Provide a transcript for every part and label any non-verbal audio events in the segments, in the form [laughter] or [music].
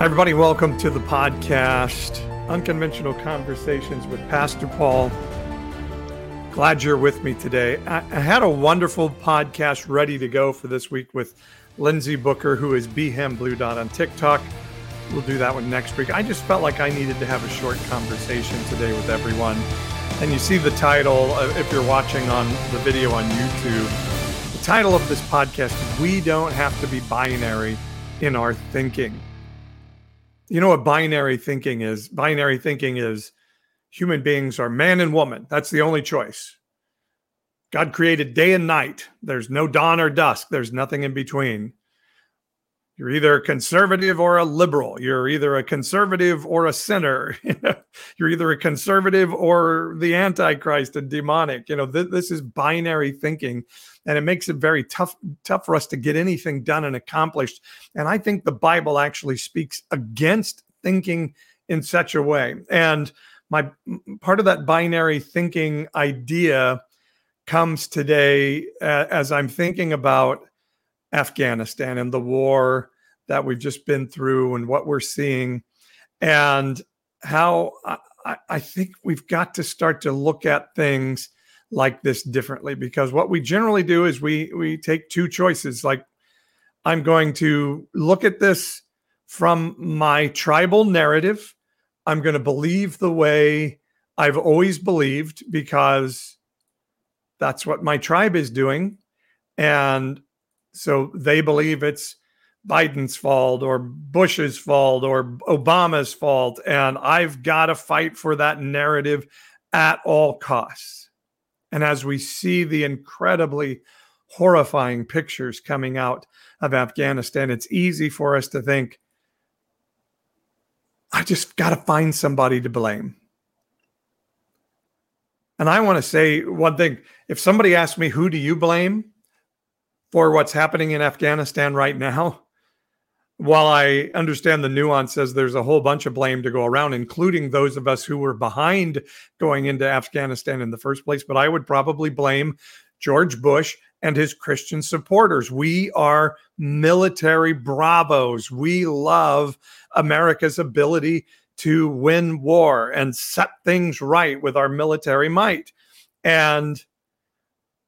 Hi, everybody. Welcome to the podcast, Unconventional Conversations with Pastor Paul. Glad you're with me today. I, I had a wonderful podcast ready to go for this week with Lindsay Booker, who is Bham Blue Dot on TikTok. We'll do that one next week. I just felt like I needed to have a short conversation today with everyone. And you see the title, uh, if you're watching on the video on YouTube, the title of this podcast is We Don't Have to Be Binary in Our Thinking. You know what binary thinking is? Binary thinking is human beings are man and woman. That's the only choice. God created day and night. There's no dawn or dusk. There's nothing in between. You're either a conservative or a liberal. You're either a conservative or a sinner. [laughs] You're either a conservative or the antichrist and demonic. You know, th- this is binary thinking and it makes it very tough tough for us to get anything done and accomplished. And i think the bible actually speaks against thinking in such a way. And my part of that binary thinking idea comes today uh, as i'm thinking about afghanistan and the war that we've just been through and what we're seeing and how I, I think we've got to start to look at things like this differently because what we generally do is we we take two choices like i'm going to look at this from my tribal narrative i'm going to believe the way i've always believed because that's what my tribe is doing and so they believe it's Biden's fault or Bush's fault or Obama's fault. And I've got to fight for that narrative at all costs. And as we see the incredibly horrifying pictures coming out of Afghanistan, it's easy for us to think, I just got to find somebody to blame. And I want to say one thing if somebody asks me, who do you blame for what's happening in Afghanistan right now? While I understand the nuances, there's a whole bunch of blame to go around, including those of us who were behind going into Afghanistan in the first place. But I would probably blame George Bush and his Christian supporters. We are military bravos. We love America's ability to win war and set things right with our military might. And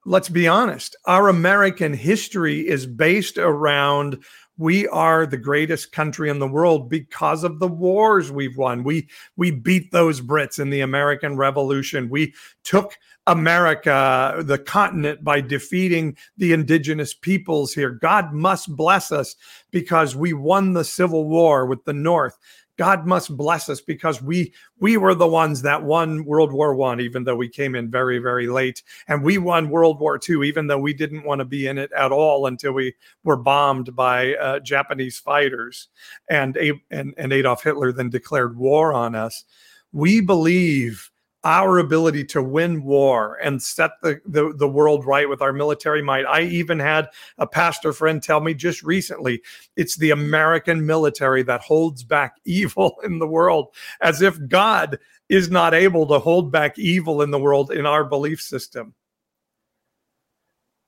let's be honest, our American history is based around we are the greatest country in the world because of the wars we've won. We we beat those Brits in the American Revolution. We took America, the continent, by defeating the indigenous peoples here. God must bless us because we won the Civil War with the North. God must bless us because we we were the ones that won World War One, even though we came in very very late, and we won World War Two, even though we didn't want to be in it at all until we were bombed by uh, Japanese fighters, and, and and Adolf Hitler then declared war on us. We believe our ability to win war and set the, the, the, world right with our military might. I even had a pastor friend tell me just recently it's the American military that holds back [laughs] evil in the world, as if God is not able to hold back evil in the world in our belief system.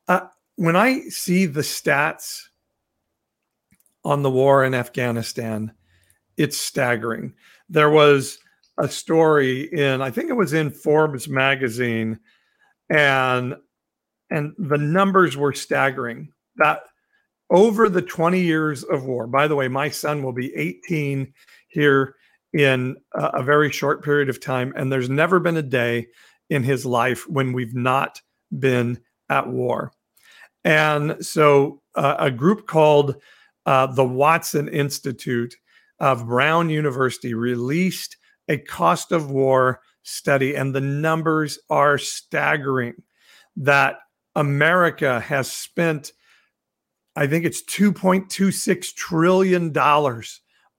Uh, when I see the stats on the war in Afghanistan, it's staggering. There was a story in I think it was in Forbes magazine and and the numbers were staggering. That over the 20 years of war by the way my son will be 18 here in a, a very short period of time and there's never been a day in his life when we've not been at war. And so uh, a group called uh, the watson institute of brown university released a cost of war study, and the numbers are staggering that America has spent, I think it's $2.26 trillion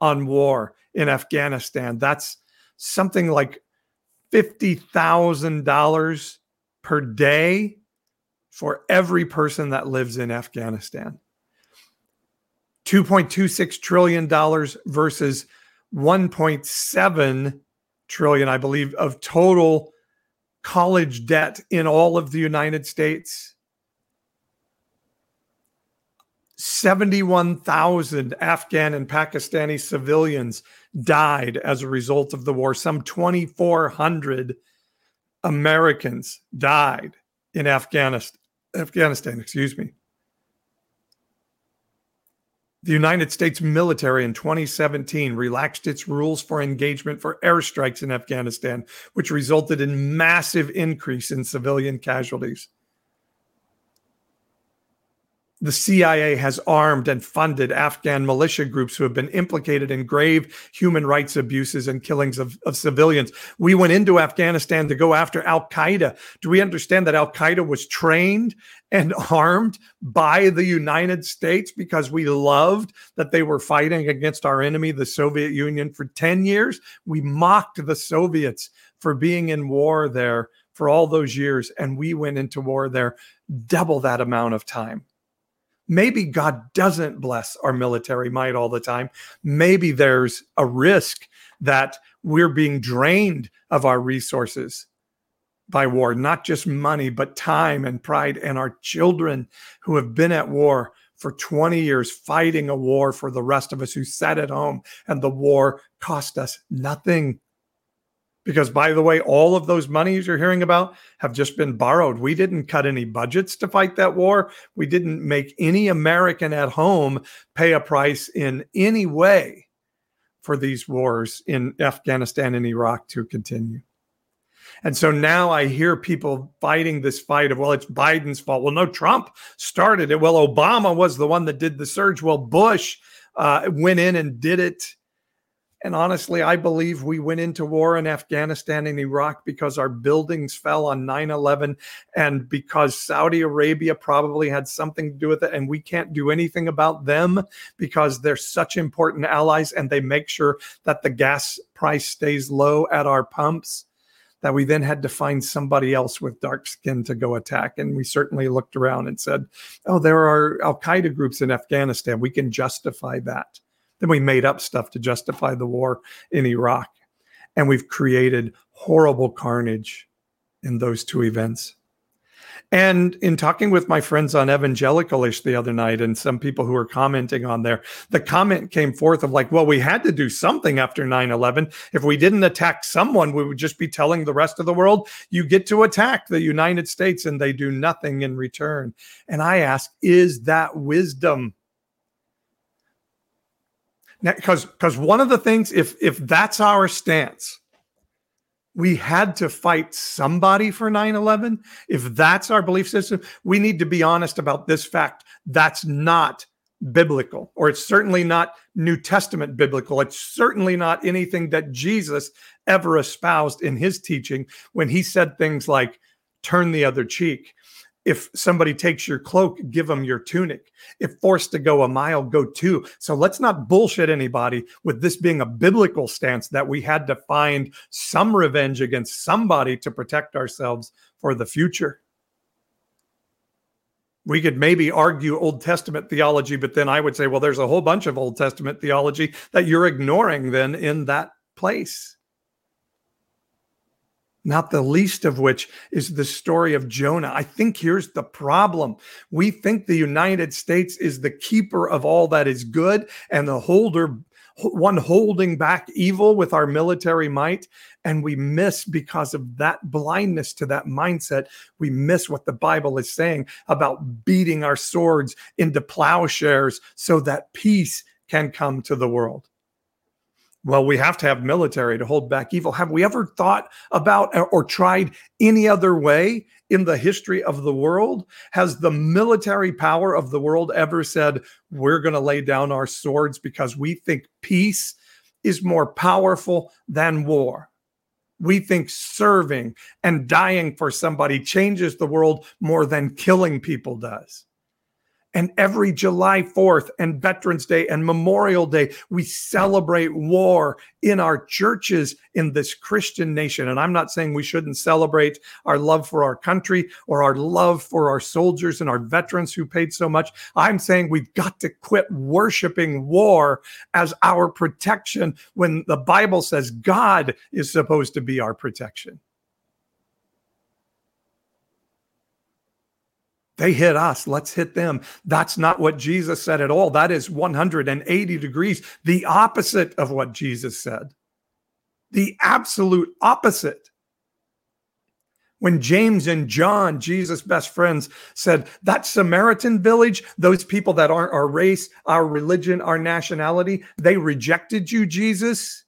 on war in Afghanistan. That's something like $50,000 per day for every person that lives in Afghanistan. $2.26 trillion versus 1.7 trillion, I believe, of total college debt in all of the United States. 71,000 Afghan and Pakistani civilians died as a result of the war. Some 2,400 Americans died in Afghanistan. Afghanistan, excuse me. The United States military in 2017 relaxed its rules for engagement for airstrikes in Afghanistan, which resulted in massive increase in civilian casualties the CIA has armed and funded Afghan militia groups who have been implicated in grave human rights abuses and killings of, of civilians. We went into Afghanistan to go after Al Qaeda. Do we understand that Al Qaeda was trained and armed by the United States because we loved that they were fighting against our enemy, the Soviet Union, for 10 years? We mocked the Soviets for being in war there for all those years, and we went into war there double that amount of time. Maybe God doesn't bless our military might all the time. Maybe there's a risk that we're being drained of our resources by war, not just money, but time and pride. And our children who have been at war for 20 years, fighting a war for the rest of us who sat at home, and the war cost us nothing. Because, by the way, all of those monies you're hearing about have just been borrowed. We didn't cut any budgets to fight that war. We didn't make any American at home pay a price in any way for these wars in Afghanistan and Iraq to continue. And so now I hear people fighting this fight of, well, it's Biden's fault. Well, no, Trump started it. Well, Obama was the one that did the surge. Well, Bush uh, went in and did it and honestly, I believe we went into war in Afghanistan and Iraq because our buildings fell on 9 11 and because Saudi Arabia probably had something to do with it. And we can't do anything about them because they're such important allies and they make sure that the gas price stays low at our pumps. That we then had to find somebody else with dark skin to go attack. And we certainly looked around and said, oh, there are Al Qaeda groups in Afghanistan. We can justify that. Then we made up stuff to justify the war in Iraq. And we've created horrible carnage in those two events. And in talking with my friends on Evangelicalish the other night, and some people who were commenting on there, the comment came forth of like, well, we had to do something after 9 11. If we didn't attack someone, we would just be telling the rest of the world, you get to attack the United States, and they do nothing in return. And I ask, is that wisdom? Because because one of the things if if that's our stance we had to fight somebody for 9-11 if that's our belief system we need to be honest about this fact. That's not biblical or it's certainly not new testament biblical. It's certainly not anything that jesus ever espoused in his teaching when he said things like turn the other cheek if somebody takes your cloak, give them your tunic. If forced to go a mile, go two. So let's not bullshit anybody with this being a biblical stance that we had to find some revenge against somebody to protect ourselves for the future. We could maybe argue Old Testament theology, but then I would say, well, there's a whole bunch of Old Testament theology that you're ignoring then in that place not the least of which is the story of Jonah. I think here's the problem. We think the United States is the keeper of all that is good and the holder one holding back evil with our military might and we miss because of that blindness to that mindset we miss what the bible is saying about beating our swords into plowshares so that peace can come to the world well, we have to have military to hold back evil. Have we ever thought about or tried any other way in the history of the world? Has the military power of the world ever said, we're going to lay down our swords because we think peace is more powerful than war? We think serving and dying for somebody changes the world more than killing people does. And every July 4th and Veterans Day and Memorial Day, we celebrate war in our churches in this Christian nation. And I'm not saying we shouldn't celebrate our love for our country or our love for our soldiers and our veterans who paid so much. I'm saying we've got to quit worshiping war as our protection when the Bible says God is supposed to be our protection. They hit us. Let's hit them. That's not what Jesus said at all. That is 180 degrees, the opposite of what Jesus said. The absolute opposite. When James and John, Jesus' best friends, said, That Samaritan village, those people that aren't our race, our religion, our nationality, they rejected you, Jesus.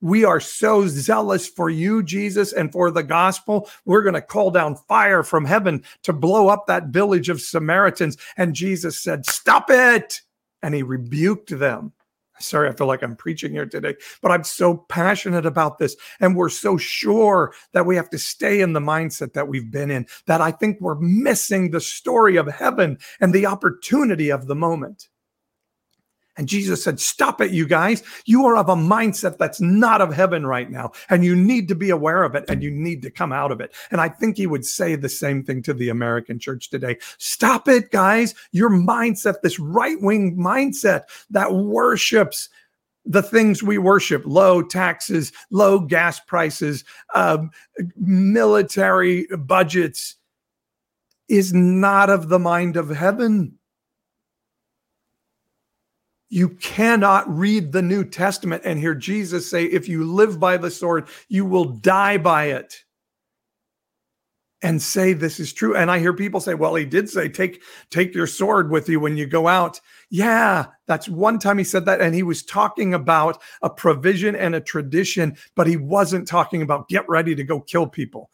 We are so zealous for you, Jesus, and for the gospel. We're going to call down fire from heaven to blow up that village of Samaritans. And Jesus said, Stop it. And he rebuked them. Sorry, I feel like I'm preaching here today, but I'm so passionate about this. And we're so sure that we have to stay in the mindset that we've been in, that I think we're missing the story of heaven and the opportunity of the moment. And Jesus said, Stop it, you guys. You are of a mindset that's not of heaven right now. And you need to be aware of it and you need to come out of it. And I think he would say the same thing to the American church today. Stop it, guys. Your mindset, this right wing mindset that worships the things we worship low taxes, low gas prices, um, military budgets is not of the mind of heaven. You cannot read the New Testament and hear Jesus say, if you live by the sword, you will die by it. And say this is true. And I hear people say, well, he did say, take, take your sword with you when you go out. Yeah, that's one time he said that. And he was talking about a provision and a tradition, but he wasn't talking about get ready to go kill people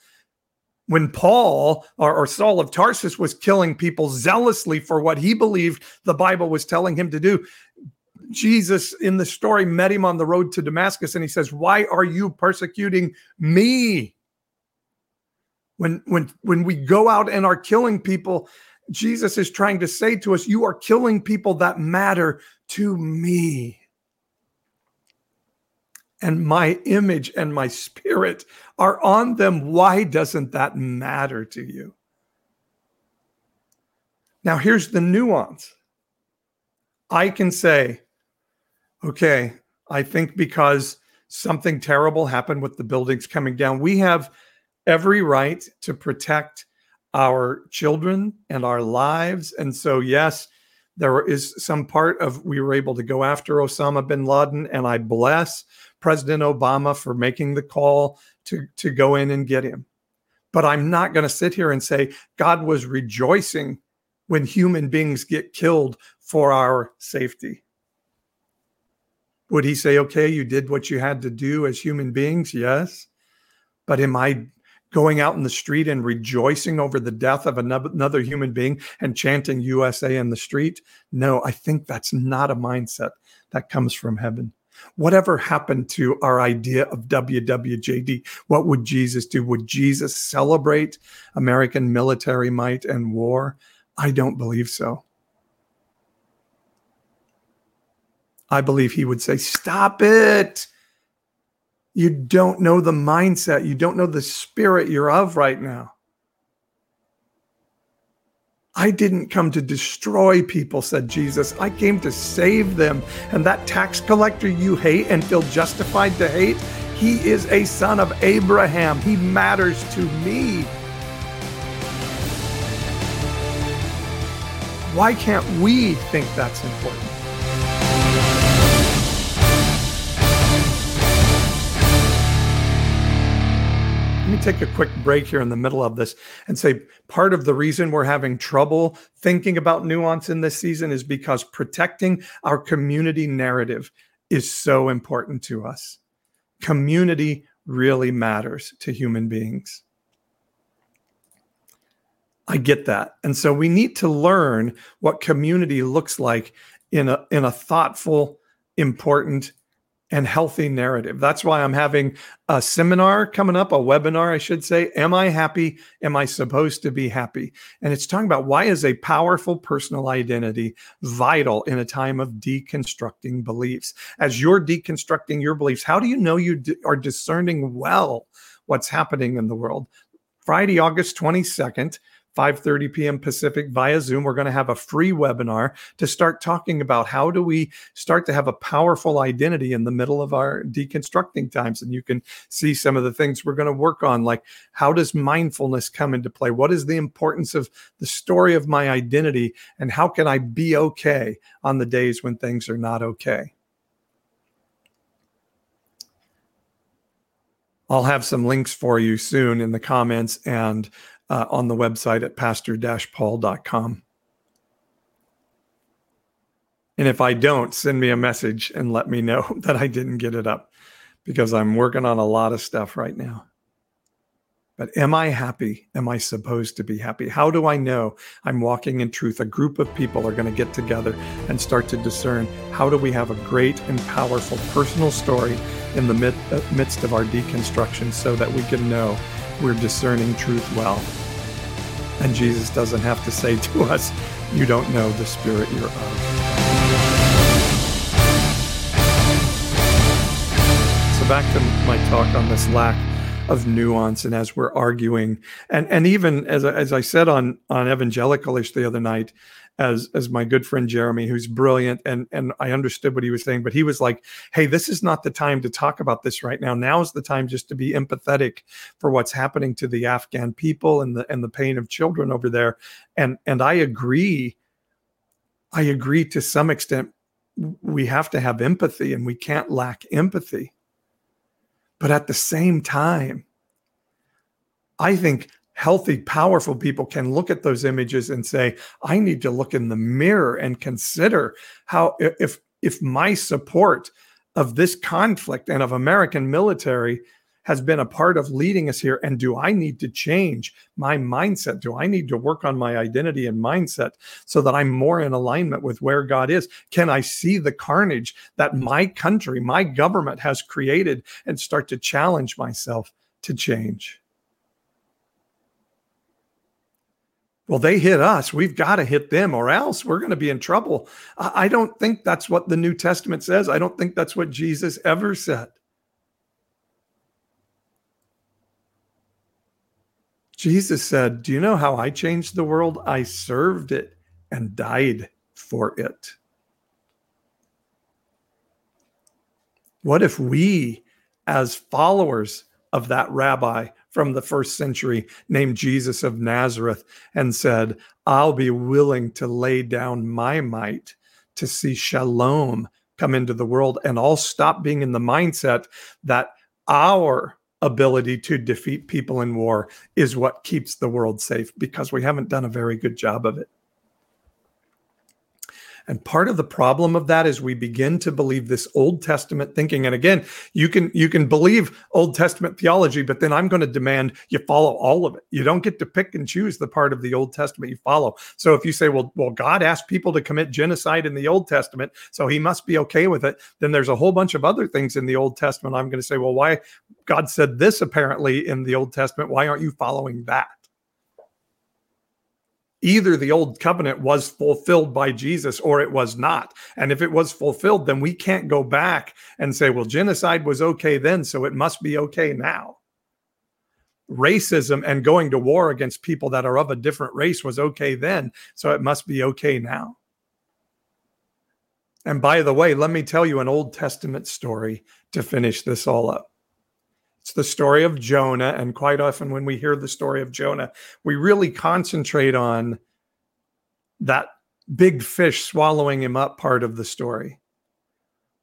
when Paul or, or, Saul of Tarsus was killing people zealously for what he believed the Bible was telling him to do, Jesus in the story met him on the road to Damascus and he says, Why are you persecuting me? When, when, when we go out and are killing people, Jesus is trying to say to us, You are killing people that matter to me and my image and my spirit are on them. Why doesn't that matter to you? Now, here's the nuance. I can say, okay, I think because something terrible happened with the buildings coming down, we have every right to protect our children and our lives. And so, yes, there is some part of we were able to go after Osama bin Laden, and I bless President Obama for making the call to, to go in and get him. But I'm not going to sit here and say God was rejoicing when human beings get killed for our safety. Would he say, okay, you did what you had to do as human beings? Yes. But am I going out in the street and rejoicing over the death of another human being and chanting USA in the street? No, I think that's not a mindset that comes from heaven. Whatever happened to our idea of WWJD? What would Jesus do? Would Jesus celebrate American military might and war? I don't believe so. I believe he would say, Stop it. You don't know the mindset. You don't know the spirit you're of right now. I didn't come to destroy people, said Jesus. I came to save them. And that tax collector you hate and feel justified to hate, he is a son of Abraham. He matters to me. Why can't we think that's important? Take a quick break here in the middle of this and say part of the reason we're having trouble thinking about nuance in this season is because protecting our community narrative is so important to us. Community really matters to human beings. I get that. And so we need to learn what community looks like in a in a thoughtful, important and healthy narrative. That's why I'm having a seminar coming up, a webinar, I should say. Am I happy? Am I supposed to be happy? And it's talking about why is a powerful personal identity vital in a time of deconstructing beliefs? As you're deconstructing your beliefs, how do you know you are discerning well what's happening in the world? Friday, August 22nd, 5:30 p.m. Pacific via Zoom. We're going to have a free webinar to start talking about how do we start to have a powerful identity in the middle of our deconstructing times and you can see some of the things we're going to work on like how does mindfulness come into play? What is the importance of the story of my identity and how can I be okay on the days when things are not okay? I'll have some links for you soon in the comments and uh, on the website at pastor-paul.com. And if I don't, send me a message and let me know [laughs] that I didn't get it up because I'm working on a lot of stuff right now. But am I happy? Am I supposed to be happy? How do I know I'm walking in truth? A group of people are going to get together and start to discern how do we have a great and powerful personal story in the uh, midst of our deconstruction so that we can know we're discerning truth well. And Jesus doesn't have to say to us, You don't know the spirit you're of. So, back to my talk on this lack of nuance and as we're arguing and and even as, as i said on on evangelicalish the other night as as my good friend Jeremy, who's brilliant, and and I understood what he was saying, but he was like, "Hey, this is not the time to talk about this right now. Now is the time just to be empathetic for what's happening to the Afghan people and the and the pain of children over there." And and I agree. I agree to some extent. We have to have empathy, and we can't lack empathy. But at the same time, I think healthy, powerful people can look at those images and say, I need to look in the mirror and consider how, if, if my support of this conflict and of American military has been a part of leading us here. And do I need to change my mindset? Do I need to work on my identity and mindset so that I'm more in alignment with where God is? Can I see the carnage that my country, my government has created and start to challenge myself to change? Well, they hit us. We've got to hit them, or else we're going to be in trouble. I don't think that's what the New Testament says. I don't think that's what Jesus ever said. Jesus said, Do you know how I changed the world? I served it and died for it. What if we, as followers of that rabbi, from the first century named Jesus of Nazareth and said, I'll be willing to lay down my might to see shalom come into the world. And I'll stop being in the mindset that our ability to defeat people in war is what keeps the world safe because we haven't done a very good job of it. And part of the problem of that is we begin to believe this Old Testament thinking. And again, you can you can believe Old Testament theology, but then I'm going to demand you follow all of it. You don't get to pick and choose the part of the Old Testament you follow. So if you say, well, well, God asked people to commit genocide in the Old Testament, so he must be okay with it, then there's a whole bunch of other things in the Old Testament. I'm going to say, well, why God said this apparently in the Old Testament, why aren't you following that? Either the old covenant was fulfilled by Jesus or it was not. And if it was fulfilled, then we can't go back and say, well, genocide was okay then, so it must be okay now. Racism and going to war against people that are of a different race was okay then, so it must be okay now. And by the way, let me tell you an Old Testament story to finish this all up. It's the story of Jonah. And quite often, when we hear the story of Jonah, we really concentrate on that big fish swallowing him up part of the story.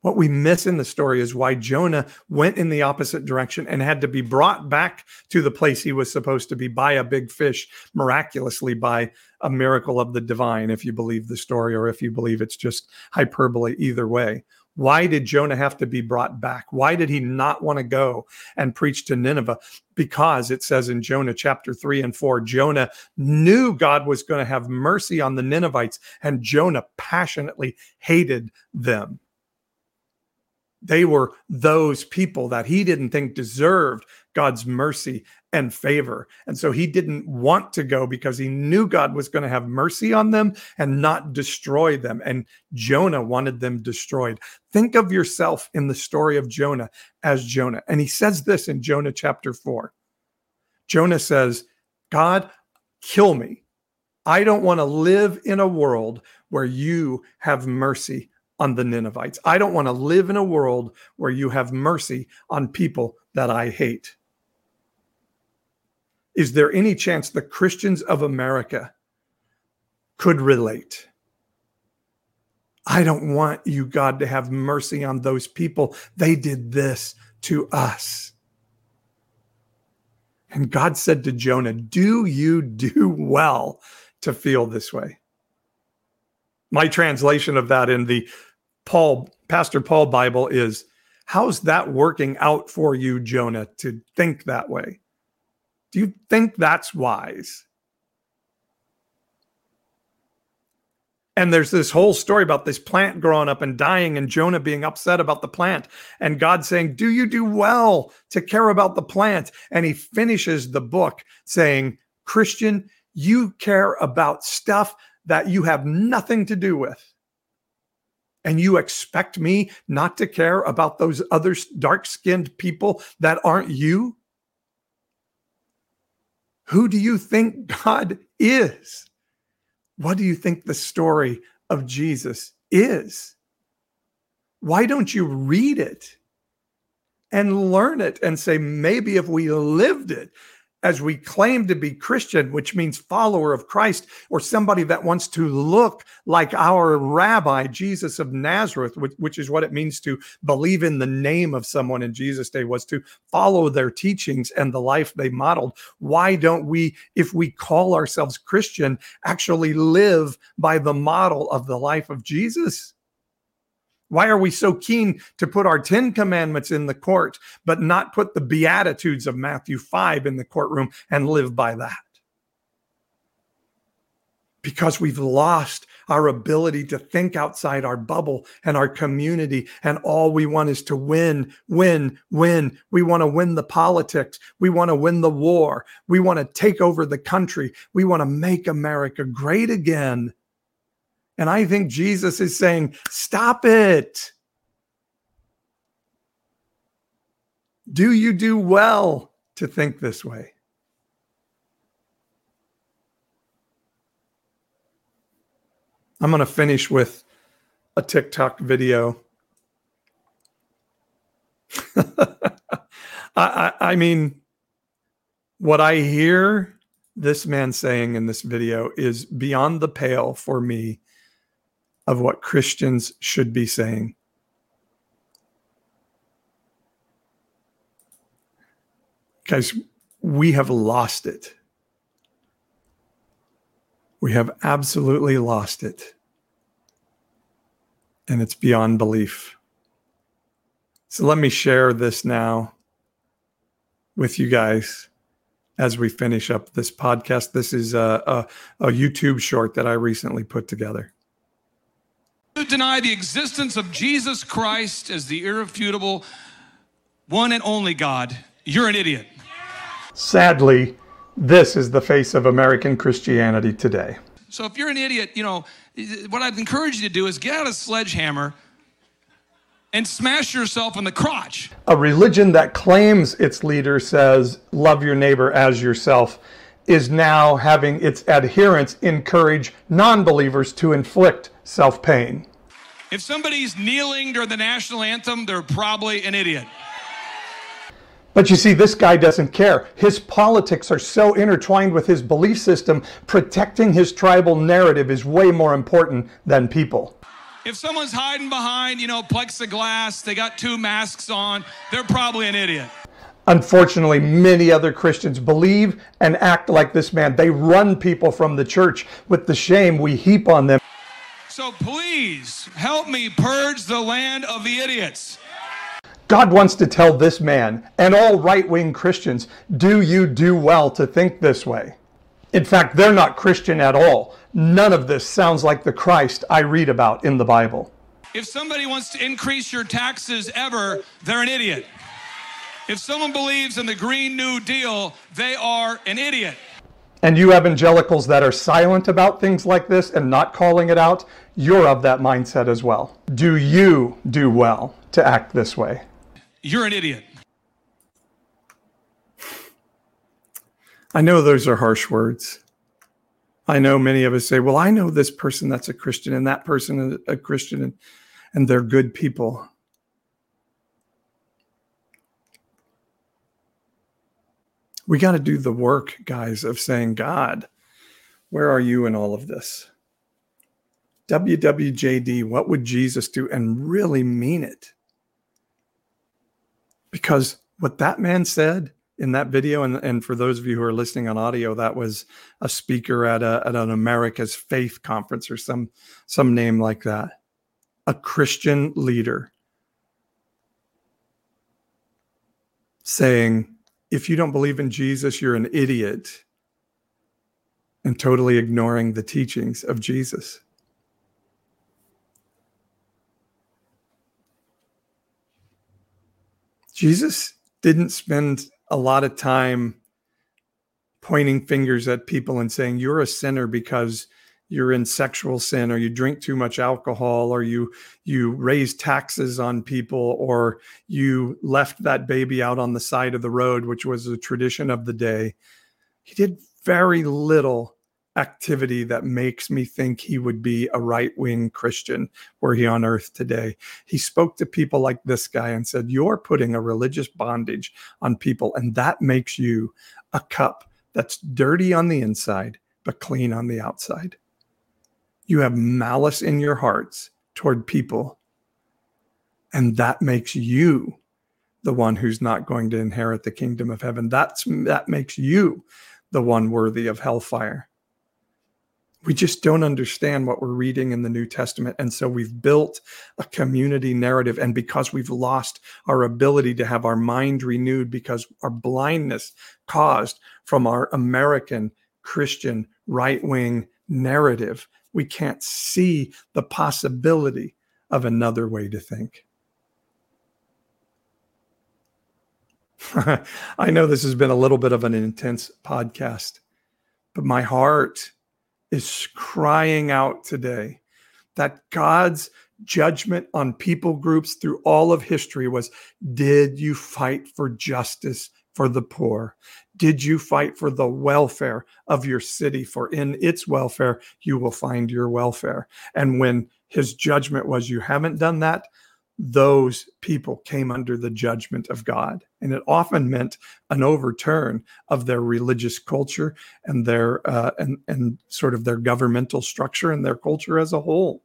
What we miss in the story is why Jonah went in the opposite direction and had to be brought back to the place he was supposed to be by a big fish, miraculously by a miracle of the divine, if you believe the story or if you believe it's just hyperbole, either way. Why did Jonah have to be brought back? Why did he not want to go and preach to Nineveh? Because it says in Jonah chapter 3 and 4, Jonah knew God was going to have mercy on the Ninevites, and Jonah passionately hated them. They were those people that he didn't think deserved God's mercy and favor. And so he didn't want to go because he knew God was going to have mercy on them and not destroy them. And Jonah wanted them destroyed. Think of yourself in the story of Jonah as Jonah. And he says this in Jonah chapter 4. Jonah says, God, kill me. I don't want to live in a world where you have mercy on the Ninevites. I don't want to live in a world where you have mercy on people that I hate. Is there any chance the Christians of America could relate? I don't want you, God, to have mercy on those people. They did this to us. And God said to Jonah, Do you do well to feel this way? My translation of that in the Paul, Pastor Paul Bible is, How's that working out for you, Jonah, to think that way? Do you think that's wise? And there's this whole story about this plant growing up and dying, and Jonah being upset about the plant, and God saying, Do you do well to care about the plant? And he finishes the book saying, Christian, you care about stuff that you have nothing to do with. And you expect me not to care about those other dark skinned people that aren't you? Who do you think [laughs] God is? What do you think the story of Jesus is? Why don't you read it and learn it and say, maybe if we lived it, as we claim to be Christian, which means follower of Christ, or somebody that wants to look like our rabbi, Jesus of Nazareth, which, which, is what it means to believe in the name of someone in Jesus' day, was to follow their teachings and the life they modeled. Why don't we, if we call ourselves Christian, actually live by the model of the life of Jesus? Why are we so keen to put our 10 commandments in the court, but not put the Beatitudes of Matthew 5 in the courtroom and live by that? Because we've lost our ability to think outside our bubble and our community. And all we want is to win, win, win. We want to win the politics. We want to win the war. We want to take over the country. We want to make America great again. And I think Jesus is saying, stop it. Do you do well to think this way? I'm going to finish with a TikTok video. [laughs] I, I, I, mean, what I hear this man saying in this video is beyond the pale for me of what Christians should be saying. Guys, we have lost it. We have absolutely lost it. And it's beyond belief. So let me share this now with you guys as we finish up this podcast. This is a, a, a YouTube short that I recently put together deny the existence of Jesus Christ as the irrefutable one and only God, you're an idiot. Sadly, this is the face of American Christianity today. So if you're an idiot, you know, what I'd encourage you to do is get out a sledgehammer and smash yourself in the crotch. A religion that claims its leader says, love your neighbor as yourself, is now having its adherents encourage non believers to inflict self pain. If somebody's kneeling during the national anthem, they're probably an idiot. But you see, this guy doesn't care. His politics are so intertwined with his belief system, protecting his tribal narrative is way more important than people. If someone's hiding behind, you know, plexiglass, they got two masks on, they're probably an idiot. Unfortunately, many other Christians believe and act like this man. They run people from the church with the shame we heap on them. So please help me purge the land of the idiots. God wants to tell this man and all right wing Christians do you do well to think this way? In fact, they're not Christian at all. None of this sounds like the Christ I read about in the Bible. If somebody wants to increase your taxes ever, they're an idiot. If someone believes in the Green New Deal, they are an idiot. And you evangelicals that are silent about things like this and not calling it out, you're of that mindset as well. Do you do well to act this way? You're an idiot. I know those are harsh words. I know many of us say, well, I know this person that's a Christian and that person is a Christian and, and they're good people. We got to do the work, guys, of saying, God, where are you in all of this? WWJD, what would Jesus do? And really mean it. Because what that man said in that video, and, and for those of you who are listening on audio, that was a speaker at, a, at an America's Faith conference or some, some name like that. A Christian leader saying, if you don't believe in Jesus, you're an idiot and totally ignoring the teachings of Jesus. Jesus didn't spend a lot of time pointing fingers at people and saying, You're a sinner because you're in sexual sin or you drink too much alcohol or you you raise taxes on people or you left that baby out on the side of the road which was a tradition of the day. He did very little activity that makes me think he would be a right wing Christian were he on earth today. He spoke to people like this guy and said, You're putting a religious bondage on people, and that makes you a cup that's dirty on the inside, but clean on the outside. You have malice in your hearts toward people, and that makes you the one who's not going to inherit the kingdom of heaven. That's that makes you the one worthy of hellfire. We just don't understand what we're reading in the New Testament. And so we've built a community narrative. And because we've lost our ability to have our mind renewed, because our blindness caused from our American Christian right wing narrative, we can't see the possibility of another way to think. [laughs] I know this has been a little bit of an intense podcast, but my heart is crying out today that God's judgment on people groups through all of history was Did you fight for justice for the poor? Did you fight for the welfare of your city? For in its welfare, you will find your welfare. And when his judgment was, You haven't done that, those people came under the judgment of God. And it often meant an overturn of their religious culture and their uh, and, and sort of their governmental structure and their culture as a whole.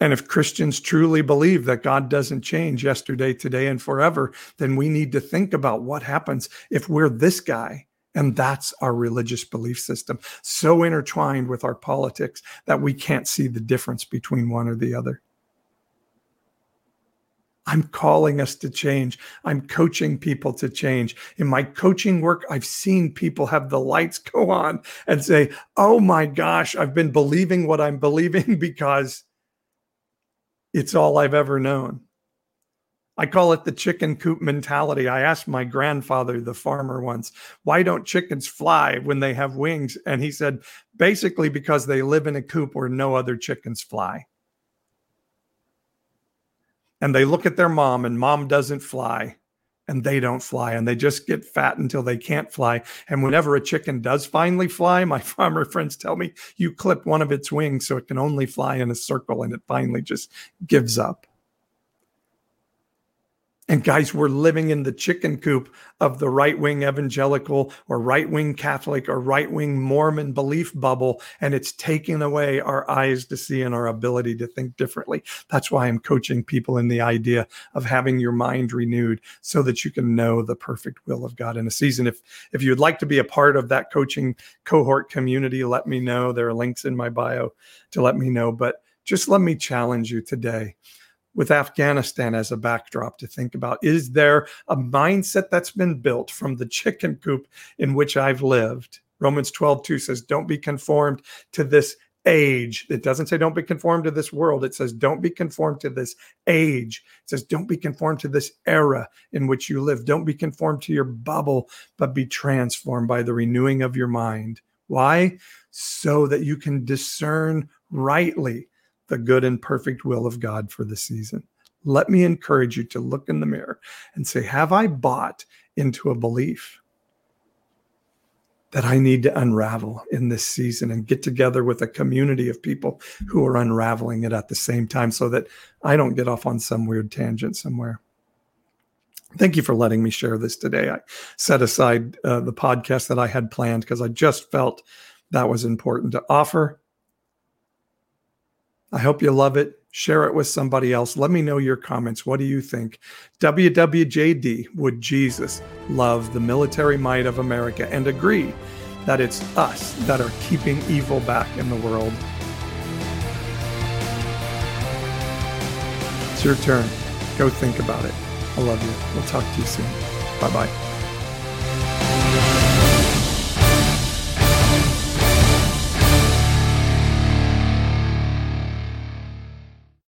And if Christians truly believe that God doesn't change yesterday, today, and forever, then we need to think about what happens if we're this guy and that's our religious belief system, so intertwined with our politics that we can't see the difference between one or the other. I'm calling us to change. I'm coaching people to change. In my coaching work, I've seen people have the lights go on and say, Oh my gosh, I've been believing what I'm believing [laughs] because it's all I've ever known. I call it the chicken coop mentality. I asked my grandfather, the farmer, once, why don't chickens fly when they have wings? And he said, basically, because they live in a coop where no other chickens fly and they look at their mom and mom doesn't fly and they don't fly and they just get fat until they can't fly. And whenever a chicken does finally fly my [laughs] farmer friends tell me you clip one of its wings so it can only fly in a circle and it finally just gives up and guys, we're living in the chicken coop of the right wing evangelical or right wing Catholic or right wing Mormon belief bubble. And it's taking away our eyes to see and our ability to think differently. That's why I'm coaching people in the idea of having your mind renewed so that you can know the perfect will of God in a season. If, if you'd like to be a part of that coaching cohort community, let me know. There are links in my bio to let me know. But just let me challenge you today with Afghanistan as a backdrop to think about. Is there a mindset that's been built from the chicken coop in which I've lived? Romans 12, 2 says, Don't be conformed to this age. It doesn't say don't be conformed to this world. It says don't be conformed to this age. It says don't be conformed to this era in which you live. Don't be conformed to your bubble, but be transformed by the renewing of your mind. Why? So that you can discern rightly the good and perfect will of God for the season. Let me encourage you to look in the mirror and say, Have I bought into a belief? that I need to unravel in this season and get together with a community of people who are unraveling it at the same time so that I don't get off on some weird tangent somewhere. Thank you for letting me share this today. I set aside uh, the podcast that I had planned because I just felt that was important to offer. I hope you love it. Share it with somebody else. Let me know your comments. What do you think? WWJD, would Jesus love the military might of America and agree that it's us that are keeping evil back in the world? It's your turn. Go think about it. I love you. We'll talk to you soon. Bye bye.